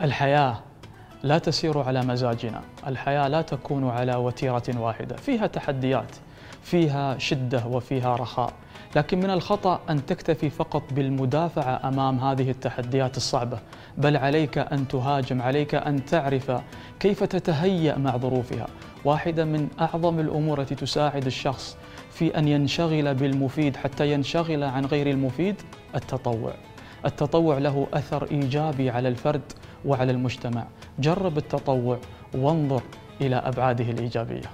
الحياة لا تسير على مزاجنا. الحياة لا تكون على وتيرة واحدة. فيها تحديات فيها شدة وفيها رخاء. لكن من الخطأ أن تكتفي فقط بالمدافعة أمام هذه التحديات الصعبة. بل عليك أن تهاجم عليك أن تعرف كيف تتهيأ مع ظروفها. واحدة من أعظم الأمور التي تساعد الشخص في أن ينشغل بالمفيد حتى ينشغل عن غير المفيد التطوع. التطوع له أثر إيجابي على الفرد وعلى المجتمع. جرب التطوع وانظر إلى أبعاده الإيجابية.